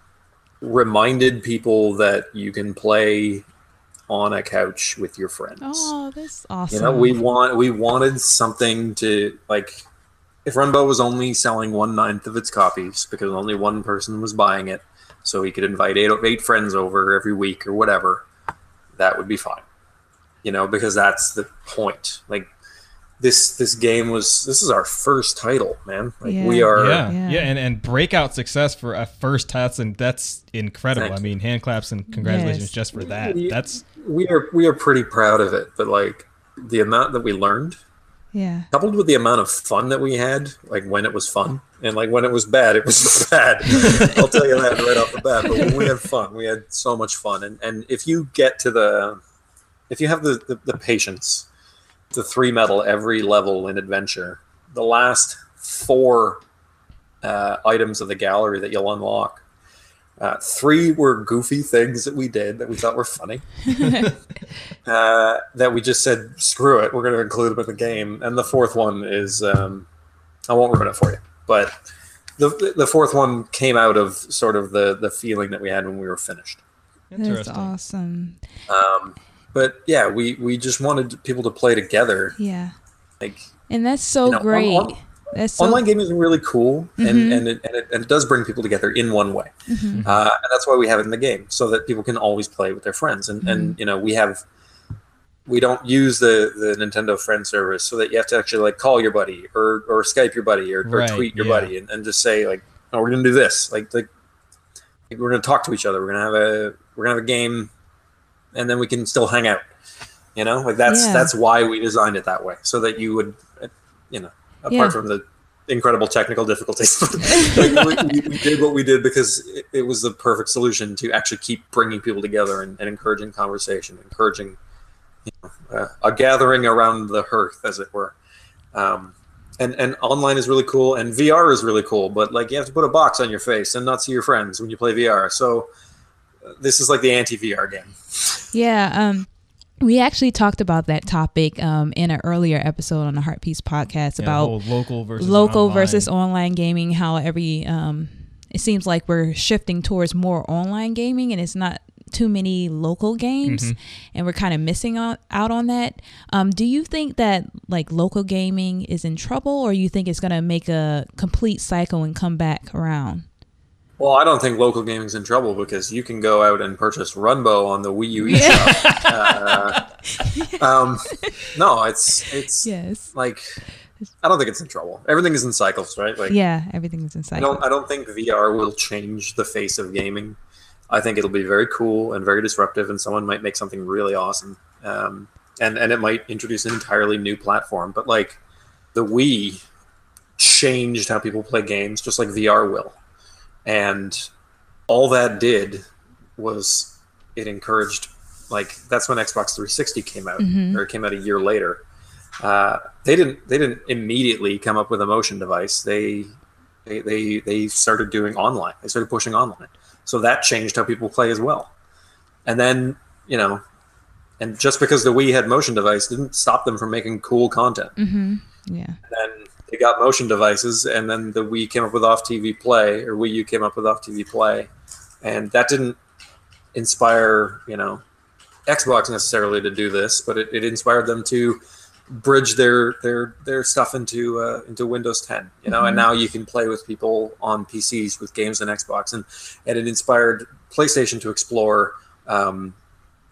reminded people that you can play on a couch with your friends Oh, that's awesome. you know, we want we wanted something to like. If Runbow was only selling one ninth of its copies because only one person was buying it, so he could invite eight eight friends over every week or whatever, that would be fine. You know, because that's the point. Like this this game was this is our first title, man. Like we Yeah. are yeah, Yeah. yeah, and, and breakout success for a first test, and that's incredible. Thank I mean, hand claps and congratulations Yes. just for that. Yeah. That's we are we are pretty proud of it. But like the amount that we learned yeah. coupled with the amount of fun that we had, like when it was fun, and like when it was bad, it was bad. I'll tell you that right off the bat. But when we had fun, we had so much fun. And and if you get to the, if you have the the, the patience, the three metal every level in adventure, the last four uh, items of the gallery that you'll unlock Uh, three were goofy things that we did that we thought were funny. uh, that we just said, screw it, we're going to include them in the game. And the fourth one is, um, I won't ruin it for you, but the the fourth one came out of sort of the the feeling that we had when we were finished. That's Interesting. awesome. Um, but yeah, we we just wanted people to play together. Yeah. Like And that's so You know, great. on- that's so online gaming is really cool, and Mhm. and, it, and, it, and it does bring people together in one way, Mhm. uh, and that's why we have it in the game, so that people can always play with their friends. And Mm-hmm. and you know we have. We don't use the, the Nintendo friend service so that you have to actually like call your buddy or, or Skype your buddy or, Right, or tweet your yeah. buddy and, and just say like, oh, we're gonna do this. Like, like like, we're gonna talk to each other. We're gonna have a we're gonna have a game, and then we can still hang out. You know, like that's Yeah. that's why we designed it that way, so that you would, uh, you know, apart Yeah. from the incredible technical difficulties, like, we, we, did what we did because it, it was the perfect solution to actually keep bringing people together and, and encouraging conversation, encouraging you know, uh, a gathering around the hearth, as it were. Um, and and online is really cool, and VR is really cool, but like you have to put a box on your face and not see your friends when you play VR. So uh, this is like the anti VR game. Yeah, um, we actually talked about that topic um, in an earlier episode on the Heart Piece podcast Yeah, about local versus local online. versus online gaming. How every um, it seems like we're shifting towards more online gaming, and it's not too many local games, Mm-hmm. and we're kind of missing out, out on that. Um, do you think that like local gaming is in trouble, or you think it's gonna make a complete cycle and come back around? Well, I don't think local gaming's in trouble because you can go out and purchase Runbow on the Wii U eShop. uh, um, no, it's it's Yes. like I don't think it's in trouble. Everything is in cycles, right? Like Yeah, everything is in I don't I don't think VR will change the face of gaming. I think it'll be very cool and very disruptive, and someone might make something really awesome. Um, and and it might introduce an entirely new platform. But like the Wii changed how people play games, just like VR will. And all that did was it encouraged like that's when Xbox 360 came out, or it came out a year later. Uh, they didn't they didn't immediately come up with a motion device. They they, they they started doing online. They started pushing online. So that changed how people play as well. And then, you know, and just because the Wii had motion device didn't stop them from making cool content. Mm-hmm. Yeah. Then they got motion devices, and then the Wii came up with off TV play, or Wii U came up with off TV play, and that didn't inspire you know Xbox necessarily to do this, but it, it inspired them to bridge their their their stuff into uh, into Windows 10. You know, and now you can play with people on PCs with games on Xbox, and and it inspired PlayStation to explore um,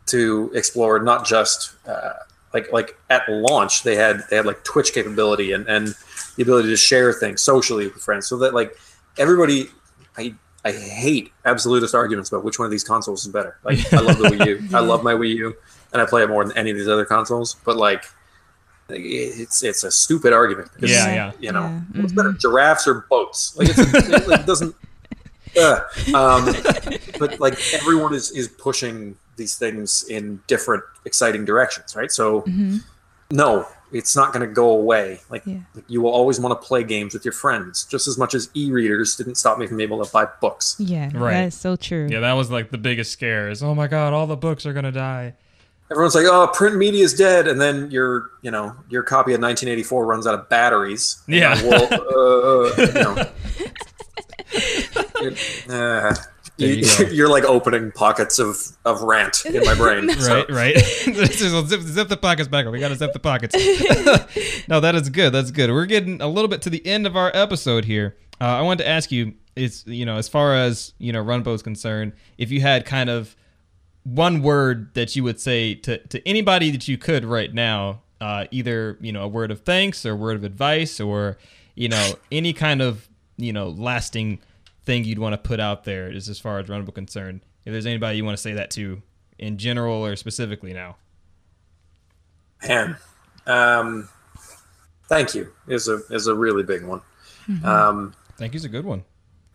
to explore not just uh, like like at launch they had they had like Twitch capability and and the ability to share things socially with friends, so that like everybody I. I hate absolutist arguments about which one of these consoles is better. Like, I love the Wii U. I love my Wii U, and I play it more than any of these other consoles. But like, it's it's a stupid argument. because, Yeah, yeah. You know, Yeah, what's better, giraffes or boats? Like, it's, it, like, doesn't. Uh, um, but like everyone is is pushing these things in different exciting directions, right? So Mm-hmm. No, it's not going to go away. Like, Yeah. like, you will always want to play games with your friends, just as much as e-readers didn't stop me from being able to buy books. Yeah. Right. That is so true. Yeah, that was like the biggest scare. Is oh my god, all the books are gonna die. Everyone's like, "Oh, print media is dead," and then your, you know, your copy of 1984 runs out of batteries. Yeah. well, uh, you know. It- uh, There you go. you, are like opening pockets of, of rant in my brain. So- Right, right. zip, zip the pockets back up. We gotta zip the pockets. no, that is good. That's good. We're getting a little bit to the end of our episode here. Uh, I wanted to ask you, it's you know, as far as you know, Runbow is concerned, if you had kind of one word that you would say to to anybody that you could right now, uh, either you know, a word of thanks or a word of advice or you know, any kind of you know, lasting thing you'd want to put out there, is as far as Runbow concerned. If there's anybody you want to say that to, in general or specifically now. Man, um, thank you is a is a really big one. Um, Thank you's a good one.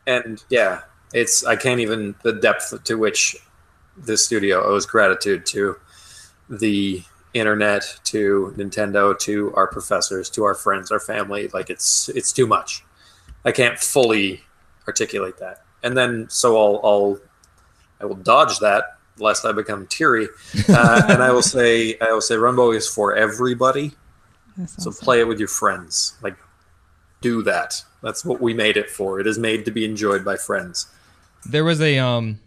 and yeah, it's I can't even the depth to which this studio owes gratitude to the internet, to Nintendo, to our professors, to our friends, our family. Like it's it's too much. I can't fully articulate that. and then so I'll I'll I will dodge that lest I become teary, uh, and I will say I will say Runbow is for everybody. That's So awesome. play it with your friends. Like, do that. That's what we made it for. It is made to be enjoyed by friends. There was a um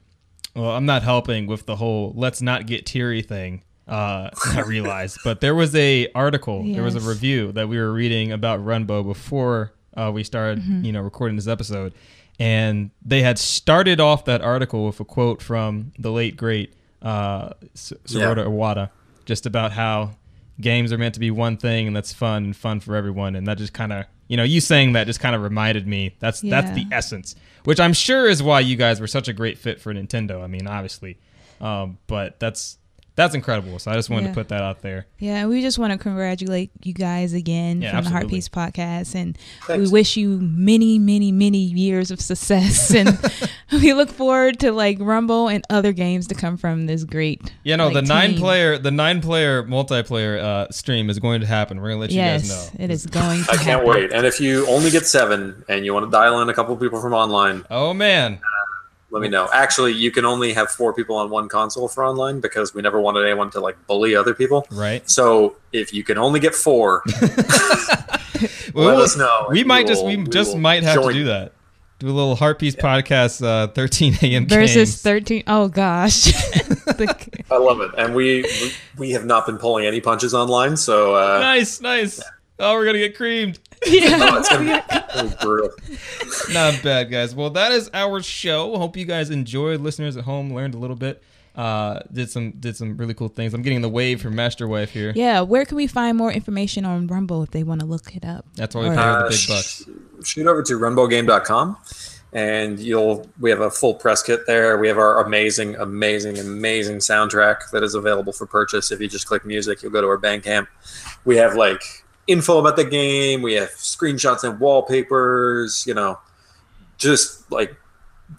well, I'm not helping with the whole let's not get teary thing. Uh, I realized, but there was a article, there was a review that we were reading about Runbow before uh, we started, Mm-hmm. you know, recording this episode, and they had started off that article with a quote from the late great uh, S- Satoru Yeah. Iwata, just about how games are meant to be one thing and that's fun and fun for everyone, and that just kind of, you know, you saying that just kind of reminded me that's that's the essence, which I'm sure is why you guys were such a great fit for Nintendo. I mean, obviously, um, but that's that's incredible. So I just wanted Yeah. to put that out there. Yeah, we just want to congratulate you guys again Yeah, from the Heart absolutely. Piece podcast, and Thanks. we wish you many, many, many years of success. And we look forward to like Runbow and other games to come from this great. Yeah, no, like, the nine team. player the nine player multiplayer uh, stream is going to happen. We're gonna let you guys know. it is going. To I can't happen. wait. And if you only get seven and you want to dial in a couple people from online, Oh man, let me know. Actually, you can only have four people on one console for online because we never wanted anyone to like bully other people. right? So if you can only get four, Well, let we'll- us know. We might we just will- we we just will might have to do that. Do a little Heart Piece podcast, uh, 13 a.m. Versus games. thirteen. Oh gosh. I love it, and we we, we have not been pulling any punches online, so uh, Nice, nice. Oh, we're gonna get creamed. yeah. oh, it's gonna be, it's gonna be brutal. Not bad, guys. Well, that is our show. Hope you guys enjoyed. Listeners at home learned a little bit. Uh, did some did some really cool things. I'm getting the wave from Master Wife here. Yeah, where can we find more information on Runbow if they want to look it up? That's why we Or- pay her the Uh, big sh- bucks. shoot over to runbowgame.com and you'll we have a full press kit there we have our amazing amazing amazing soundtrack that is available for purchase if you just click music you'll go to our bandcamp we have like info about the game we have screenshots and wallpapers you know just like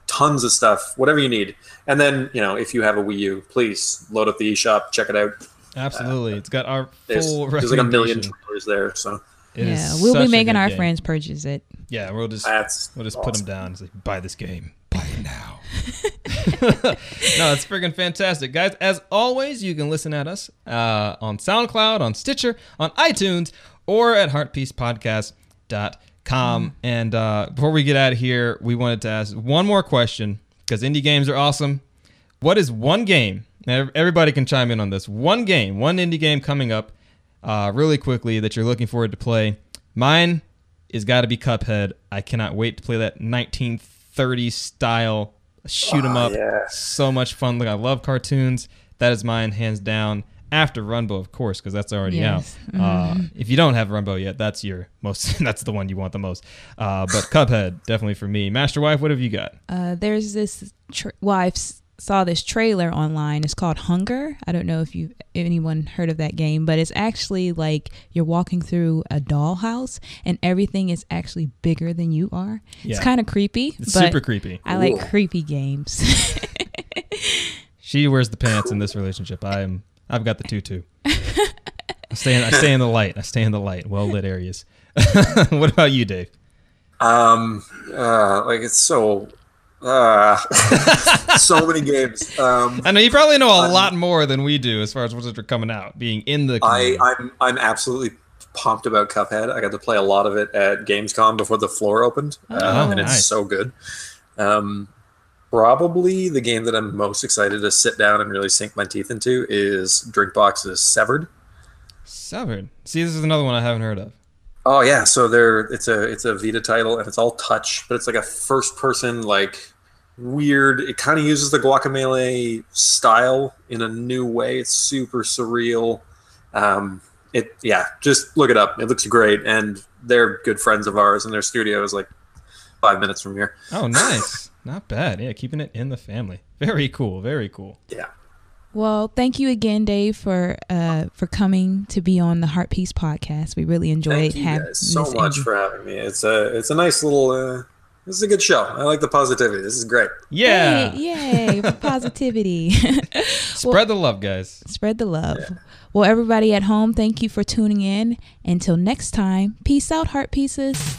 tons of stuff whatever you need and then you know if you have a wii u please load up the eShop check it out Absolutely, it's got our there's, full. there's like a million trailers there so It is yeah, we'll be making our game. friends purchase it. Yeah, we'll just that's we'll just put them down. It's like buy this game, buy it now. no, it's freaking fantastic, guys. As always, you can listen at us uh, on SoundCloud, on Stitcher, on iTunes, or at heartpiecepodcast.com. And uh, before we get out of here, we wanted to ask one more question because indie games are awesome. What is one game? Everybody can chime in on this. One game, one indie game coming up uh, really quickly that you're looking forward to play. Mine is got to be Cuphead. I cannot wait to play that 1930 style shoot 'em Ah, up. yeah. So much fun. Look, I love cartoons. That is mine, hands down. After Runbow, of course, because that's already Yes. out. Uh, if you don't have Runbow yet, that's your most. that's the one you want the most. Uh, but Cuphead, definitely for me. Master Wife, what have you got? Uh, there's this. Tra- well, I saw this trailer online. It's called Hunger. I don't know if you anyone heard of that game, but it's actually like you're walking through a dollhouse and everything is actually bigger than you are. It's kind of creepy. It's but super creepy. I like Ooh. creepy games. She wears the pants in this relationship. I'm. I've got the tutu. I stay. In, I stay in the light. I stay in the light, well lit areas. what about you, Dave? Um, uh, like it's so, uh, so many games. Um, I know you probably know a I'm- lot more than we do as far as what's coming out, being in the. I, community. I'm, I'm absolutely pumped about Cuphead. I got to play a lot of it at Gamescom before the floor opened, uh, Oh, and it's nice. so good. Um, probably the game that I'm most excited to sit down and really sink my teeth into is Drinkbox's Severed. Severed. See, this is another one I haven't heard of. Oh yeah, so there it's a it's a Vita title and it's all touch, but it's like a first person like weird. It kind of uses the Guacamelee style in a new way. It's super surreal. Um, it yeah, just look it up. It looks great, and they're good friends of ours, and their studio is like five minutes from here. Oh, nice. Not bad. Yeah, keeping it in the family. Very cool. Very cool. Yeah, well, thank you again, Dave, for uh, for coming to be on the Heart Piece podcast. We really enjoyed having. thank you having guys so much interview. for having me. It's a it's a nice little. Uh, this is a good show. I like the positivity. This is great. Yeah. Hey, yay, positivity. Spread the love, guys. Spread the love. Well, everybody at home, thank you for tuning in. Until next time, peace out, heart pieces.